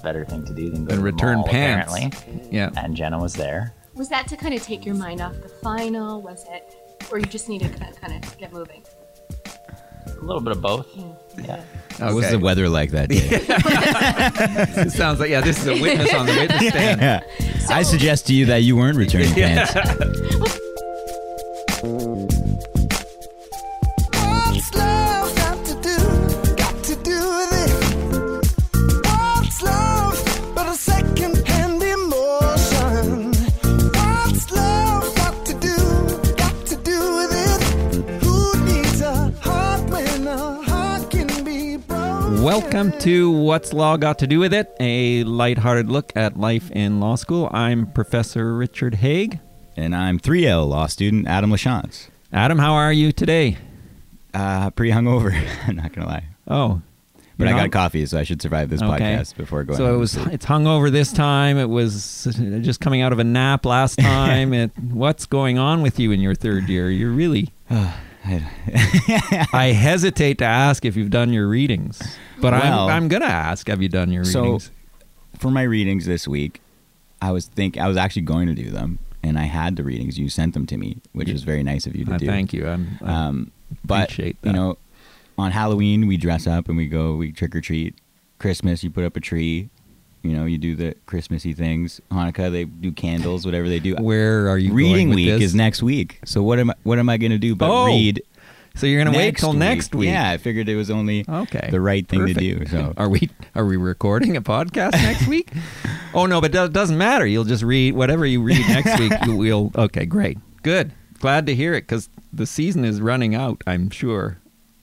what better thing to do than go And to the return mall, pants. Apparently, Yeah. and Jenna was there. Was that to kind of take your mind off the final? Was it, or you just need to kind of get moving? A little bit of both. Yeah. What was the weather like that day? It sounds like yeah. This is a witness on the witness stand. yeah. I suggest to you that you weren't returning pants. Welcome to What's Law Got to Do with It, a lighthearted look at life in law school. I'm Professor Richard Haigh. And I'm 3L law student Adam Lachance. Adam, how are you today? Uh, pretty hungover. I'm not gonna lie, Oh, but I got coffee, so I should survive this Okay. podcast before going. So it was it's hungover this time. It was just coming out of a nap last time. it, what's going on with you in your third year? You're really. I hesitate to ask if you've done your readings, but Well- I'm. I'm gonna ask. Have you done your readings? So, for my readings this week, I was think I was actually going to do them, and I had the readings. You sent them to me, which Yeah. was very nice of you to Uh, do. thank you. I'm. I Um, but appreciate you know, on Halloween we dress up and we go we trick or treat. Christmas you put up a tree. You know, you do the Christmassy things. Hanukkah they do candles, whatever they do. Where are you? Reading going with week this? is next week. So what am I, what am I going to do but Oh, read? So you're gonna wait next till next week? Yeah, I figured it was only Okay. the right thing Perfect. to do. So Are we are we recording a podcast next week? Oh no, but it doesn't matter. You'll just read whatever you read next week. We'll okay, great, good, glad to hear it because the season is running out. I'm sure,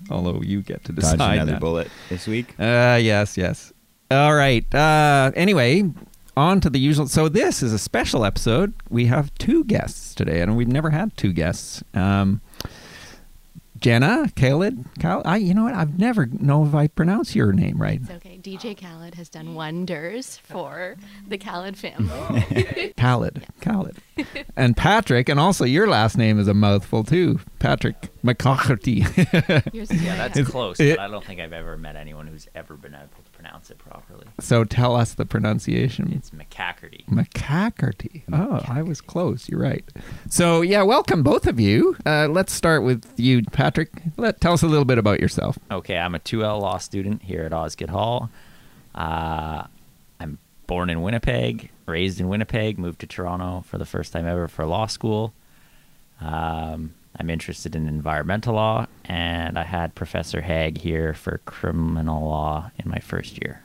although you get to dodge decide another that. bullet this week. Uh, yes, yes. All right. Uh, anyway, on to the usual. So this is a special episode. We have two guests today, and we've never had two guests. Um, Jenna, Khaled, Kyle. I, you know what? I've never know if I pronounce your name right. It's okay. DJ Khaled has done wonders for the Khaled family. Khaled, Khaled, and Patrick, and also your last name is a mouthful too, Patrick McCafferty. Yeah, that's close, it- but I don't think I've ever met anyone who's ever been able to pronounce it properly. so tell us the pronunciation. It's McCackerty. McCackerty. Oh, I was close. You're right. So yeah, welcome both of you. Uh, let's start with you, Patrick. Let tell us a little bit about yourself. Okay, I'm a 2L law student here at Osgoode Hall. Uh, I'm born in Winnipeg, raised in Winnipeg, moved to Toronto for the first time ever for law school. Um, I'm interested in environmental law, and I had Professor Haigh here for criminal law in my first year.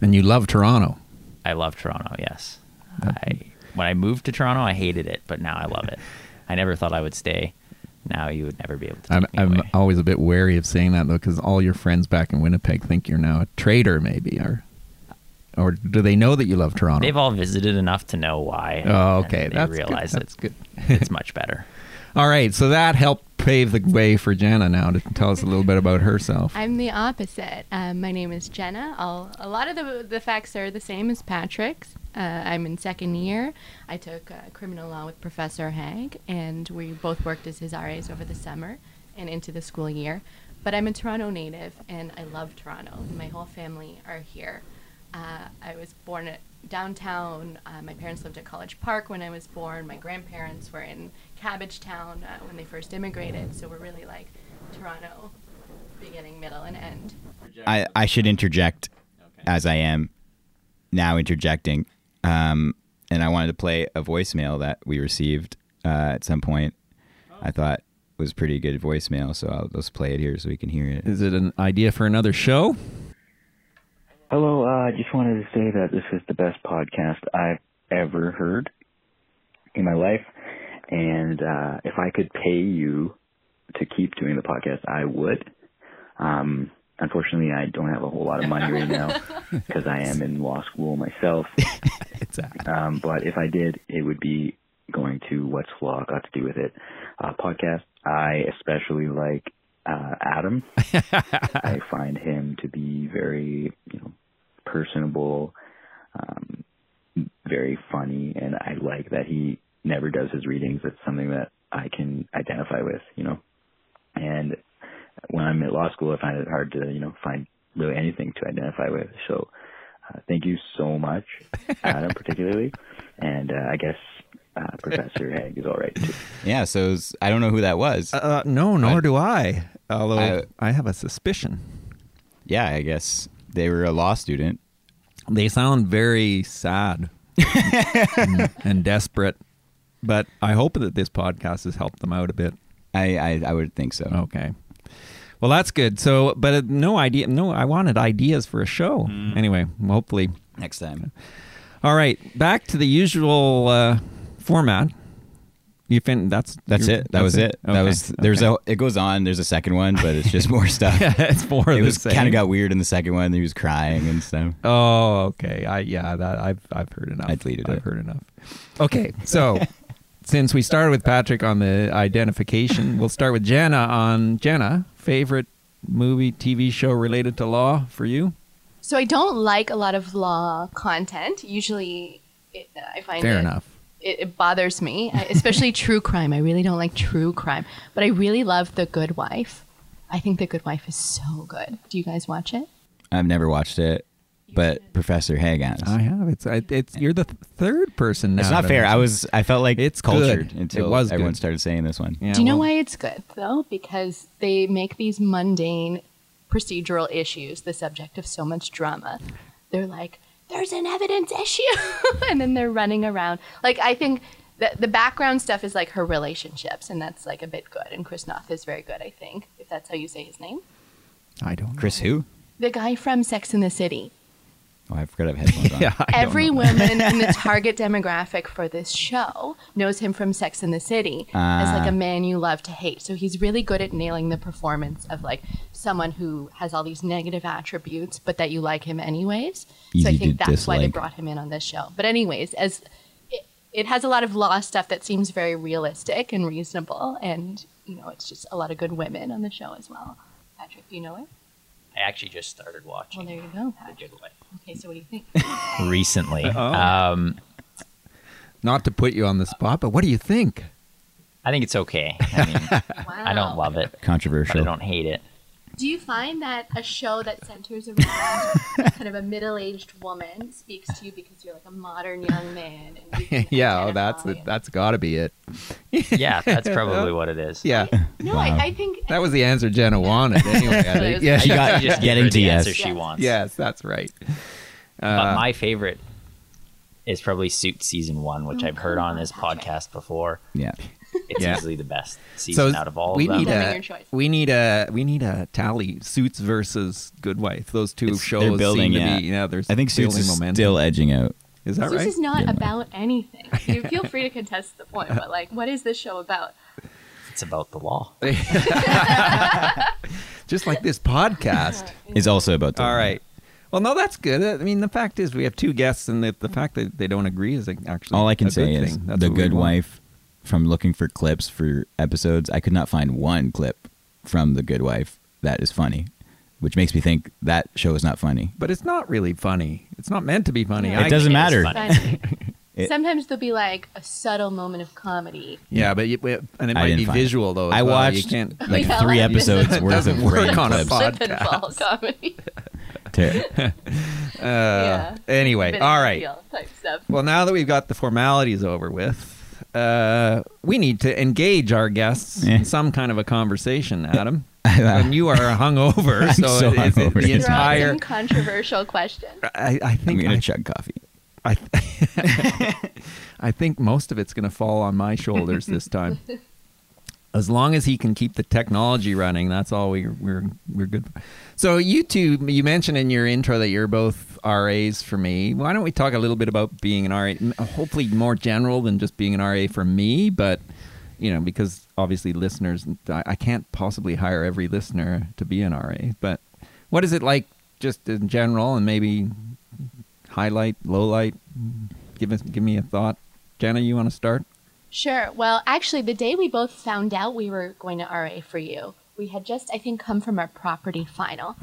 And you love Toronto. I love Toronto. Yes, I when I moved to Toronto, I hated it, but now I love it. I never thought I would stay. Now you would never be able to I'm, I'm always a bit wary of saying that though, because all your friends back in Winnipeg think you're now a traitor, maybe, or or do they know that you love Toronto? They've all visited enough to know why. Oh, okay. They That's realize good. That's good. it's much better. All right, so that helped pave the way for Jenna now to tell us a little bit about herself. I'm the opposite. Um, my name is Jenna. I'll, a lot of the, the facts are the same as Patrick's. Uh, I'm in second year. I took uh, criminal law with Professor Haigh, and we both worked as his RAs over the summer and into the school year. But I'm a Toronto native, and I love Toronto. My whole family are here. Uh, I was born at downtown. Uh, my parents lived at College Park when I was born. My grandparents were in Cabbagetown uh, when they first immigrated. So we're really like Toronto, beginning, middle, and end. I, I should interject as I am now interjecting. Um, and I wanted to play a voicemail that we received uh, at some point. I thought was pretty good voicemail, so I'll just play it here so we can hear it. Is it an idea for another show? Hello, uh, I just wanted to say that this is the best podcast I've ever heard in my life. And uh, if I could pay you to keep doing the podcast, I would. Um, unfortunately, I don't have a whole lot of money right now because I am in law school myself. Exactly. Um, but if I did, it would be going to What's Law Got to Do with It uh, podcast. I especially like uh, Adam. I find him to be very, you know, personable, um, very funny, and I like that he never does his readings. It's something that I can identify with, you know. And when I'm at law school, I find it hard to, you know, find really anything to identify with. So uh, thank you so much, Adam, particularly, and uh, I guess uh, Professor Haigh is all right too. Yeah, so was- I don't know who that was. Uh, no, nor I- do I. Although I- I have a suspicion. yeah, I guess they were a law student. They sound very sad and, and desperate, but I hope that this podcast has helped them out a bit. I, I, I would think so. Okay. Well, that's good. So, but uh, no idea. No, I wanted ideas for a show. Mm. Anyway, hopefully. Next time. All right, back to the usual uh, format. You fin? That's That's you're- it. That was it. That Okay, was. There's okay. a. It goes on. There's a second one, but it's just more stuff. yeah, it's more it the was kind of got weird in the second one. He was crying and stuff. Oh, okay. I yeah, that I've I've heard enough. I deleted I've it. heard enough. Okay, so since we started with Patrick on the identification, we'll start with Jenna on Jenna favorite movie, TV show related to law for you. So I don't like a lot of law content. Usually, it, I find Fair it, enough. It, it bothers me, I- especially true crime. I really don't like true crime, but I really love The Good Wife. I think The Good Wife is so good. Do you guys watch it? I've never watched it, but Professor Haigh. I have. It's I- it's you're the th- third person now. It's not fair. I mention. was. I felt like It's cultured good. until It was everyone good. started saying this one. Yeah, Do you know well, why it's good though? Because they make these mundane procedural issues the subject of so much drama. They're like, there's an evidence issue, and then they're running around. Like I think the the background stuff is like her relationships, and that's like a bit good. And Chris Noth is very good, I think, if that's how you say his name. I don't. know. Chris, who? The guy from Sex in the City. Oh, I forgot I have headphones on. Yeah, I Every woman in the target demographic for this show knows him from Sex in the City as like Ah. a man you love to hate. So he's really good at nailing the performance of like someone who has all these negative attributes, but that you like him anyways. so I Easy think to that's why they dislike. brought him in on this show. But anyways, as it, it has a lot of law stuff that seems very realistic and reasonable, and you know, it's just a lot of good women on the show as well. Patrick, do you know it? I actually just started watching. Well, there you go, The Patrick. Good Wife Okay, so what do you think? recently. Oh. Um, Not to put you on the spot, but what do you think? I think it's okay. I mean, I don't love it, but Controversial. I don't hate it. Do you find that a show that centers around kind of a middle-aged woman speaks to you because you're like a modern young man? And you yeah, oh, that's identify it. That's got to be it. Yeah, that's probably what it is. Yeah, and- no, Wow. I, I think that was the answer Jenna wanted. Anyway, I think. Yeah, She got- just getting getting the to yes. answer she Yes. wants. yes, that's right. but Uh, my favorite is probably Suit season one, which Oh, I've heard on on, this podcast before. Yeah. It's Yeah. easily the best season out of all we of them. need Tell a we need a we need a tally Suits versus Good Wife. Those two It's- shows they're building, seem to yeah. be yeah. There's I think Suits is momentum. still edging out. is that this right? This is not Yeah. about anything. You feel free to contest the point, but like, what is this show about? It's about the law. Just like this podcast. Is also about the All right. Well, no, that's good. I mean, the fact is, we have two guests, and the, the fact that they don't agree is actually All I can a say good is thing. That's the Good. Wife. From looking for clips for episodes, I could not find one clip from the Good Wife that is funny, which makes me think that show is not funny. But it's not really funny. It's not meant to be funny. Yeah. I- It doesn't think matter. funny. Funny. It- Sometimes there'll be like a subtle moment of comedy. Yeah, but you, and it might be find it. visual though. I well. You watched can't. like Yeah, three like episodes worth of work random on a clips. pod- Slip and fall comedy. Ter- Uh, yeah. Anyway, Bit all of right. feel Type stuff. Well, now that we've got the formalities over with, uh, we need to engage our guests Yeah. in some kind of a conversation, Adam. And you are hungover, I'm so, so it- it- hungover. the Throw out Throw out entire. controversial question. I, I I'm gonna I, chug coffee. I, I think most of it's going to fall on my shoulders this time. As long as he can keep the technology running, that's all we, we're we're good. So you two, you mentioned in your intro that you're both RAs for me. Why don't we talk a little bit about being an RA? Hopefully more general than just being an RA for me, but you know, because obviously listeners, I, I can't possibly hire every listener to be an RA. But what is it like, just in general, and maybe highlight, low light? Give us, give me a thought. Jenna, you want to start? Sure. Well, actually, the day we both found out we were going to RA for you, we had just, I think, come from our property final.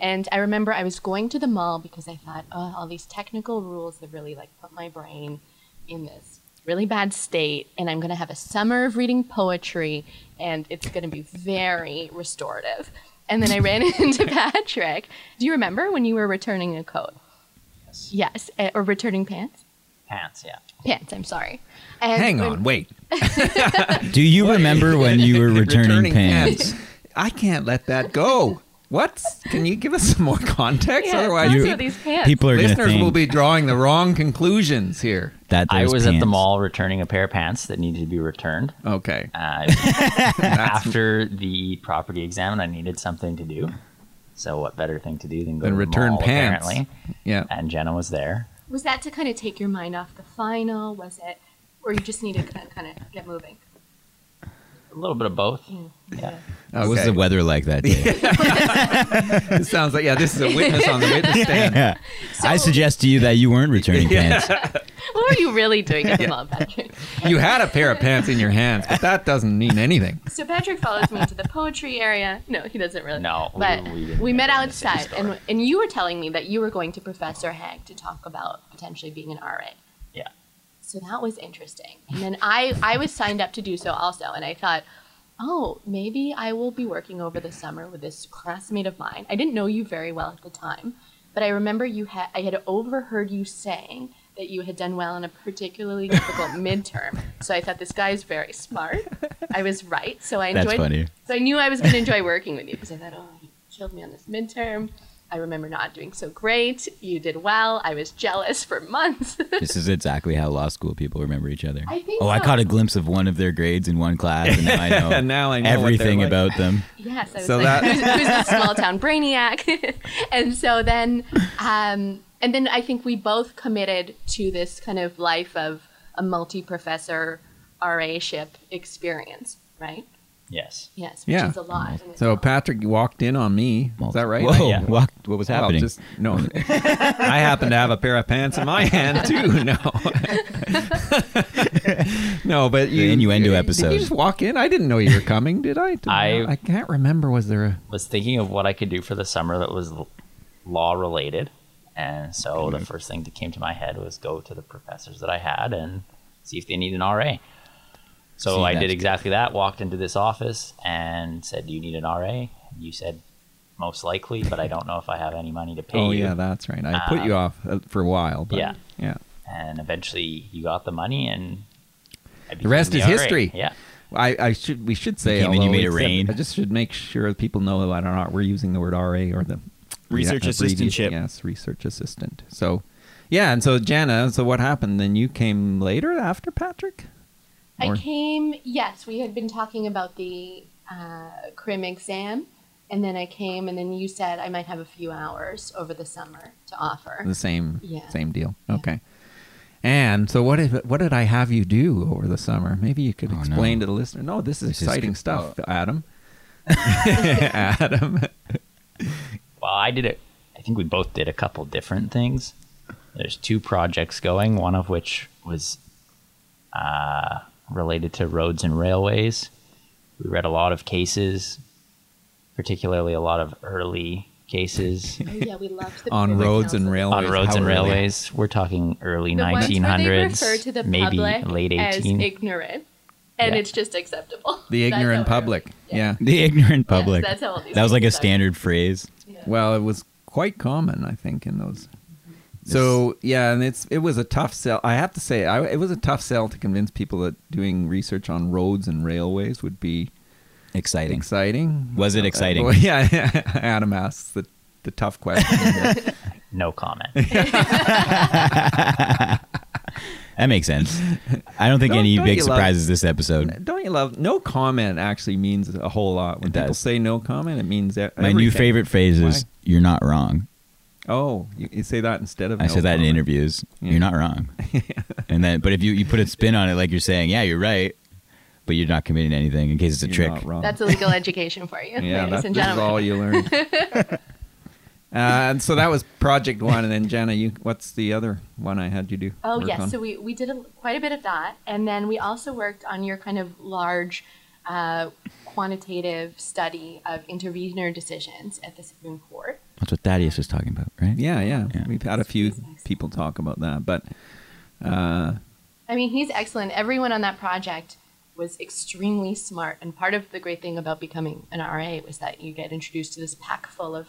And I remember I was going to the mall because I thought, oh, all these technical rules have really like put my brain in this really bad state. And I'm going to have a summer of reading poetry and it's going to be very restorative. And then I ran into Patrick. Do you remember when you were returning a coat? Yes. Yes, uh, or returning pants. Pants. Yeah. Pants. I'm sorry. And Hang when- on, wait. Do you remember when you were returning, pants? I can't let that go. What? Can you give us some more context? Yeah, Otherwise, you- these pants. People are listeners think will be drawing the wrong conclusions here. that I those was at the mall returning a pair of pants that needed to be returned. Okay. Uh, after the property exam, I needed something to do. So what better thing to do than go Than to the return mall, pants. Apparently, Yeah. and Jenna was there. Was that to kind of take your mind off the final? Was it, or you just needed to kind of get moving? A little bit of both. Mm. Yeah. What was the weather like that day? It sounds like yeah. This is a witness on the witness stand. yeah. I suggest to you that you weren't returning pants. What were you really doing at the mall, Patrick? You had a pair of pants in your hands, but that doesn't mean anything. So Patrick follows me to the poetry area. No, he doesn't really. No, we- but we didn't we go met to the city outside, store. and and you were telling me that you were going to Professor Haigh to talk about potentially being an RA. Yeah. So that was interesting. And then I I was signed up to do so also, and I thought, oh, maybe I will be working over the summer with this classmate of mine. I didn't know you very well at the time, but I remember you had I had overheard you saying that you had done well in a particularly difficult midterm. So I thought this guy is very smart. I was right. So I enjoyed. That's funny. So I knew I was going to enjoy working with you because I thought, oh, you killed me on this midterm. I remember not doing so great. You did well. I was jealous for months. This is exactly how law school people remember each other. I think oh, I caught a glimpse of one of their grades in one class, and now I know, now I know everything like. about them. Yes, I was So like, that- who's, who's the small town brainiac? and so then, um, and then I think we both committed to this kind of life of a multi-professor RA-ship experience, right? Yes. Yes, which Yeah. is a lot. So. Patrick walked in on me. Is that right? Whoa! Oh. Yeah. What, what was Well, happening? just no. I happen to have a pair of pants in my hand too. No, no, but you innuendo Did episode. you just walk in? I didn't know you were coming. Did I? Did I- I can't remember. Was there a? Was thinking of what I could do for the summer that was law related, and so the first thing that came to my head was go to the professors that I had and see if they need an RA. So See, I that's did good. exactly that. Walked into this office and said, "Do you need an RA?" And You said, "Most likely, but I don't know if I have any money to pay Oh you." yeah, that's right. I put you Um, off uh, for a while. But yeah. yeah. and eventually you got the money and I The rest became is RA. history. Yeah. I, I should we should say came and you made it rain. I just should make sure people know that or not we're using the word RA or the Research the abbreviation. assistantship. Yes, research assistant. So yeah, and so Jenna, so what happened? Then you came later after Patrick. I came, yes, we had been talking about the uh, crim exam, and then I came, and then you said I might have a few hours over the summer to offer. The same Yeah. same deal. Yeah. Okay. And so what if, what did I have you do over the summer? Maybe you could Oh, explain no. to the listener. No, this is This exciting good. stuff, Adam. Adam. Well, I did it. I think we both did a couple different things. There's two projects going, one of which was uh, related to roads and railways. We read a lot of cases, particularly a lot of early cases Oh, yeah, we loved the On Privy roads and Council. railways. on roads How and early? railways. We're talking early The ones where they 1900s, refer to the maybe public late as 18. ignorant, and Yeah. it's just acceptable. The ignorant public. Yeah. Yeah. the ignorant public. that's how all these that was like a things are. standard phrase. Well, it was quite common, I think, in those. So yeah, and it's it was a tough sell. I have to say, I, it was a tough sell to convince people that doing research on roads and railways would be Exciting. exciting. Was it exciting? Uh, well, yeah, Adam asks the the tough question. No comment. That makes sense. I don't think Don't- any don't big you love- surprises this episode. Don't you love? No comment actually means a whole lot. When It people does. say no comment, it means e- My new favorite phrase is Why? "You're not wrong." Oh, you, you say that instead of I no said that in interviews. Yeah. You're not wrong. and then, but if you you put a spin on it, like you're saying, yeah, you're right, but you're not committing anything in case it's a You're trick. not wrong. That's a legal education for you, yeah, ladies that, and this is gentlemen. all you learned. uh, and so that was project one, and then Jenna, you what's the other one I had you do? Oh yes, on? so we, we did a, quite a bit of that, and then we also worked on your kind of large uh, quantitative study of intervenor decisions at the Supreme Court. That's what Thaddeus was talking about, right? yeah, yeah, Yeah. We've had a few people talk about that, but uh, I mean, he's excellent. Everyone on that project was extremely smart, and part of the great thing about becoming an RA was that you get introduced to this pack full of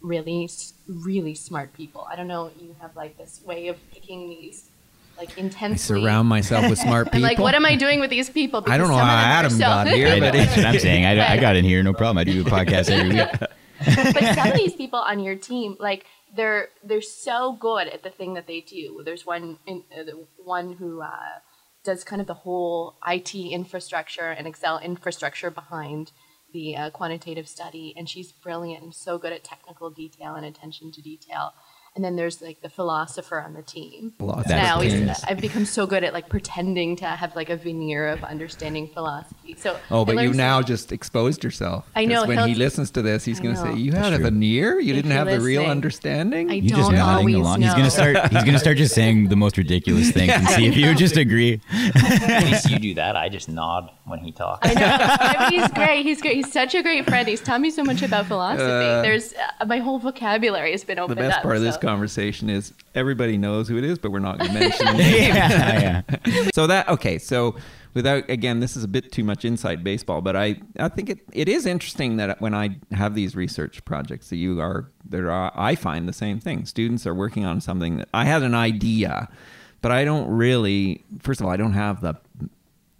really, really smart people. I don't know. You have like this way of picking these like I intensely. surround myself with smart people. I'm like, what am I doing with these people? I don't know how Adam so- got here, I, but that's what I'm saying. I, I got in here, no problem. I do a podcast every week. but some of these people on your team, like they're they're so good at the thing that they do. There's one in, uh, one who uh, does kind of the whole IT infrastructure and Excel infrastructure behind the uh, quantitative study, and she's brilliant and so good at technical detail and attention to detail. And then there's like the philosopher on the team. Philosopher. And I That's always, genius. I've become so good at like pretending to have like a veneer of understanding philosophy. So Oh, but you've now some- just exposed yourself. I know, 'Cause When he'll- listens to this, he's going to say, know. "You had a veneer. You If didn't you're have the real understanding." I You just don't nodding always along. He's gonna start. He's gonna start just saying the most ridiculous things and see if you just agree. At least you do that. I just nod when he talks. I know. I mean, he's great. He's great. He's such a great friend. He's taught me so much about philosophy. Uh, There's uh, my whole vocabulary has been the opened best up. part of this so- conversation is everybody knows who it is, but we're not going to mention the name. yeah, yeah. so that okay so without again this is a bit too much inside baseball but i i think it, it is interesting that when i have these research projects that you are there are i find the same thing students are working on something that i had an idea but i don't really first of all i don't have the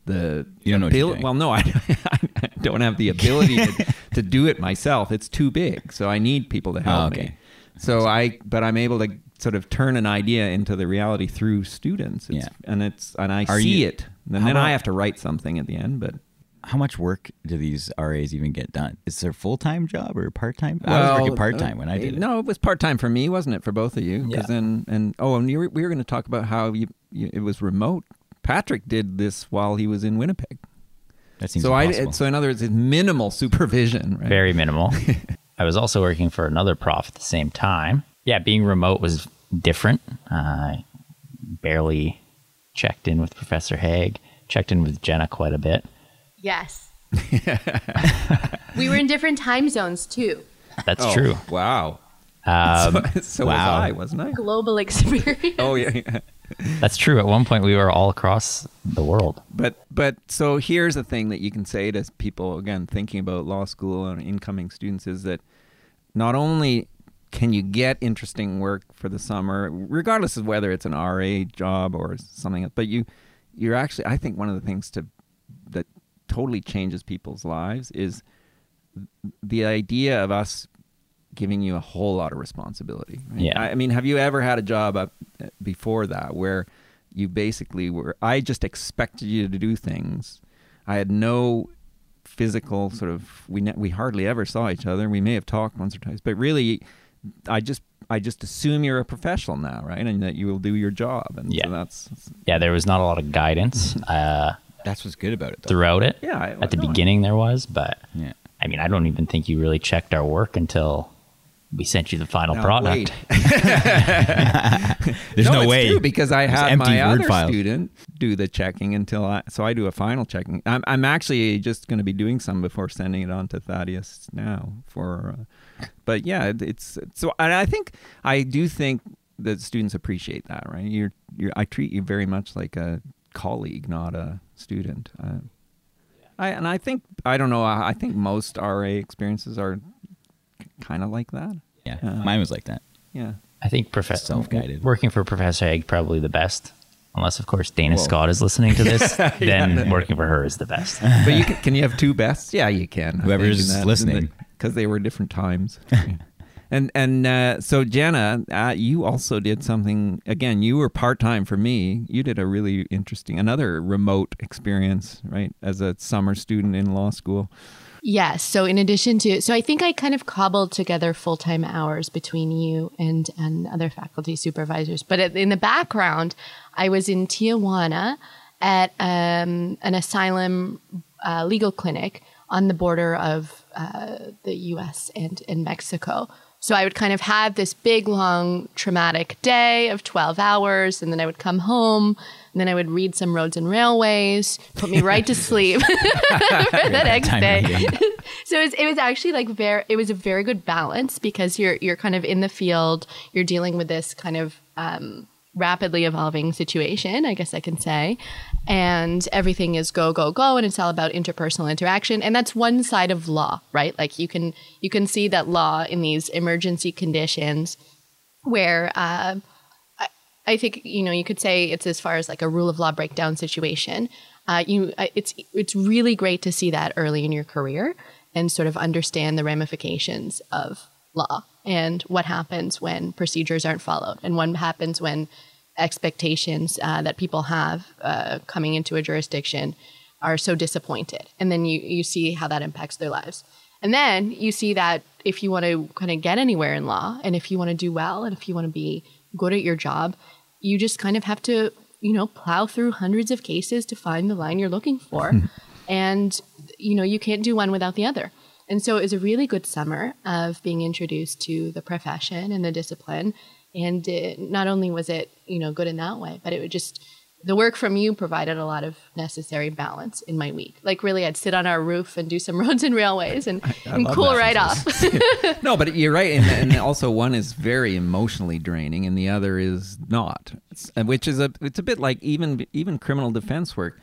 the You don't know abil- well no I, I don't have the ability to, to do it myself it's too big so i need people to help Oh, okay. me so I, but I'm able to sort of turn an idea into the reality through students. It's, Yeah. and it's and I Are see you- it, and then about- I have to write something at the end. But How much work do these RAs even get done? Is there a full time job or part time? I was working part time when I uh, did it. No, it was part time for me, wasn't it? For both of you, 'Cause Yeah. then and oh, and you were, we were going to talk about how you, you it was remote. Patrick did this while he was in Winnipeg. That seems so I so in other words, it's minimal supervision. Right? Very minimal. I was also working for another prof at the same time. Yeah, being remote was different. I barely checked in with Professor Haigh, checked in with Jenna quite a bit. Yes. we were in different time zones too. That's Oh, true. Wow. Um, so so wow. was I, wasn't I? Global experience. Oh yeah. yeah. that's true. At one point, we were all across the world. But but so here's the thing that you can say to people again thinking about law school and incoming students is that not only can you get interesting work for the summer regardless of whether it's an RA job or something else but you you're actually I think one of the things to that totally changes people's lives is the idea of us giving you a whole lot of responsibility. right? Yeah. I, I mean, have you ever had a job up uh, before that where you basically were? I just expected you to do things. I had no physical sort of. We ne- we hardly ever saw each other. We may have talked once or twice, but really, I just I just assume you're a professional now, right? And that you will do your job. And Yeah. so that's Yeah, there was not a lot of guidance uh, That's what's good about it, though. throughout it. Yeah, I- At the no, I- beginning, there was, but Yeah. I mean, I don't even think you really checked our work until we sent you the final Now, product. There's no, it's way. true because I There's had empty my Word other files. student do the checking until I so I do a final checking. I'm I'm actually just going to be doing some before sending it on to Thaddeus now for, uh, but yeah, it- it's so and I think I do think that students appreciate that, right? You're you're I treat you very much like a colleague, not a student. Uh, I and I think I don't know. I, I think most RA experiences are kind of like that. Yeah, Uh, mine was like that. Yeah. I think prof- Self-guided. working for Professor Haigh probably the best. Unless, of course, Dana Whoa. Scott is listening to this, then working for her is the best. but you can, can you have two bests? Yeah, you can. Whoever's listening. because they were different times. and and uh, so Jenna, uh, you also did something. Again, you were part time for me. You did a really interesting, another remote experience, right? As a summer student in law school. Yes. So in addition to, so I think I kind of cobbled together full time hours between you and and other faculty supervisors. But in the background, I was in Tijuana at um, an asylum uh, legal clinic on the border of uh, the U.S. and and Mexico. So I would kind of have this big, long, traumatic day of 12 hours, and then I would come home, then I would read some roads and railways, put me right to sleep for the next day. so it was, it was actually like very, it was a very good balance because you're you're kind of in the field, you're dealing with this kind of um, rapidly evolving situation, I guess I can say. And everything is go, go, go, and it's all about interpersonal interaction. And that's one side of law, right? Like you can you can see that law in these emergency conditions where uh, I, think you know you could say it's as far as like a rule of law breakdown situation. Uh, you, uh, it's it's really great to see that early in your career and sort of understand the ramifications of law and what happens when procedures aren't followed and what happens when expectations uh, that people have uh, coming into a jurisdiction are so disappointed and then you, you see how that impacts their lives and then you see that if you want to kind of get anywhere in law and if you want to do well and if you want to be good at your job you just kind of have to you know plow through hundreds of cases to find the line you're looking for. Hmm. And you know you can't do one without the other. And so it was a really good summer of being introduced to the profession and the discipline. And it, not only was it, you know, good in that way, but it would just, the work from you provided a lot of necessary balance in my week. Like really, I'd sit on our roof and do some roads and railways and, and cool that. right off. no, but you're right, and, and also one is very emotionally draining, and the other is not. It's, which is a it's a bit like even even criminal defense work.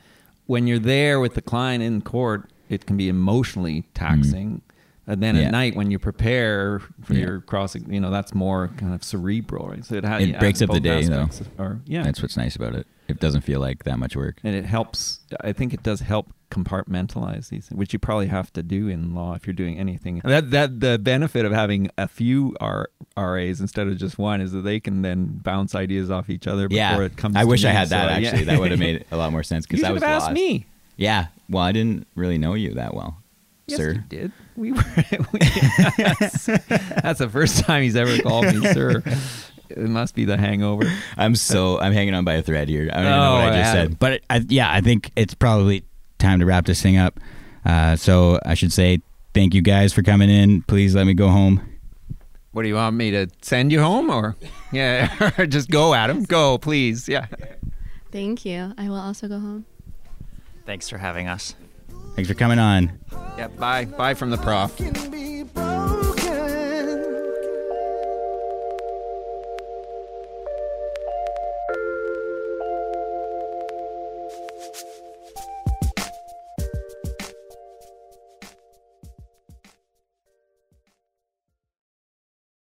When you're there with the client in court, it can be emotionally mm-hmm. taxing. And then Yeah. at night, when you prepare for Yeah. your crossing, you know that's more kind of cerebral. Right? So it, ha- It breaks up the day, though. aspects Or yeah, That's what's nice about it. It doesn't feel like that much work. and it helps. I think it does help compartmentalize these, things, which you probably have to do in law if you're doing anything. And that that the benefit of having a few R, RAs instead of just one is that they can then bounce ideas off each other before Yeah, it comes. I to wish I me. had that. So, yeah. actually, that would have made a lot more sense because should I was have asked lost. me. Yeah. Well, I didn't really know you that well, Yes, sir. you did. We were. we- that's the first time he's ever called me sir. It must be the hangover. I'm so I'm hanging on by a thread here. I don't even know what Oh, I just Adam. said, but I, yeah, I think it's probably time to wrap this thing up. Uh, so I should say thank you guys for coming in. Please let me go home. What do you want me to send you home, or yeah, or just go, Adam? Go, please. Yeah. Thank you. I will also go home. Thanks for having us. Thanks for coming on. Yeah. Bye. Bye from the prof. Can be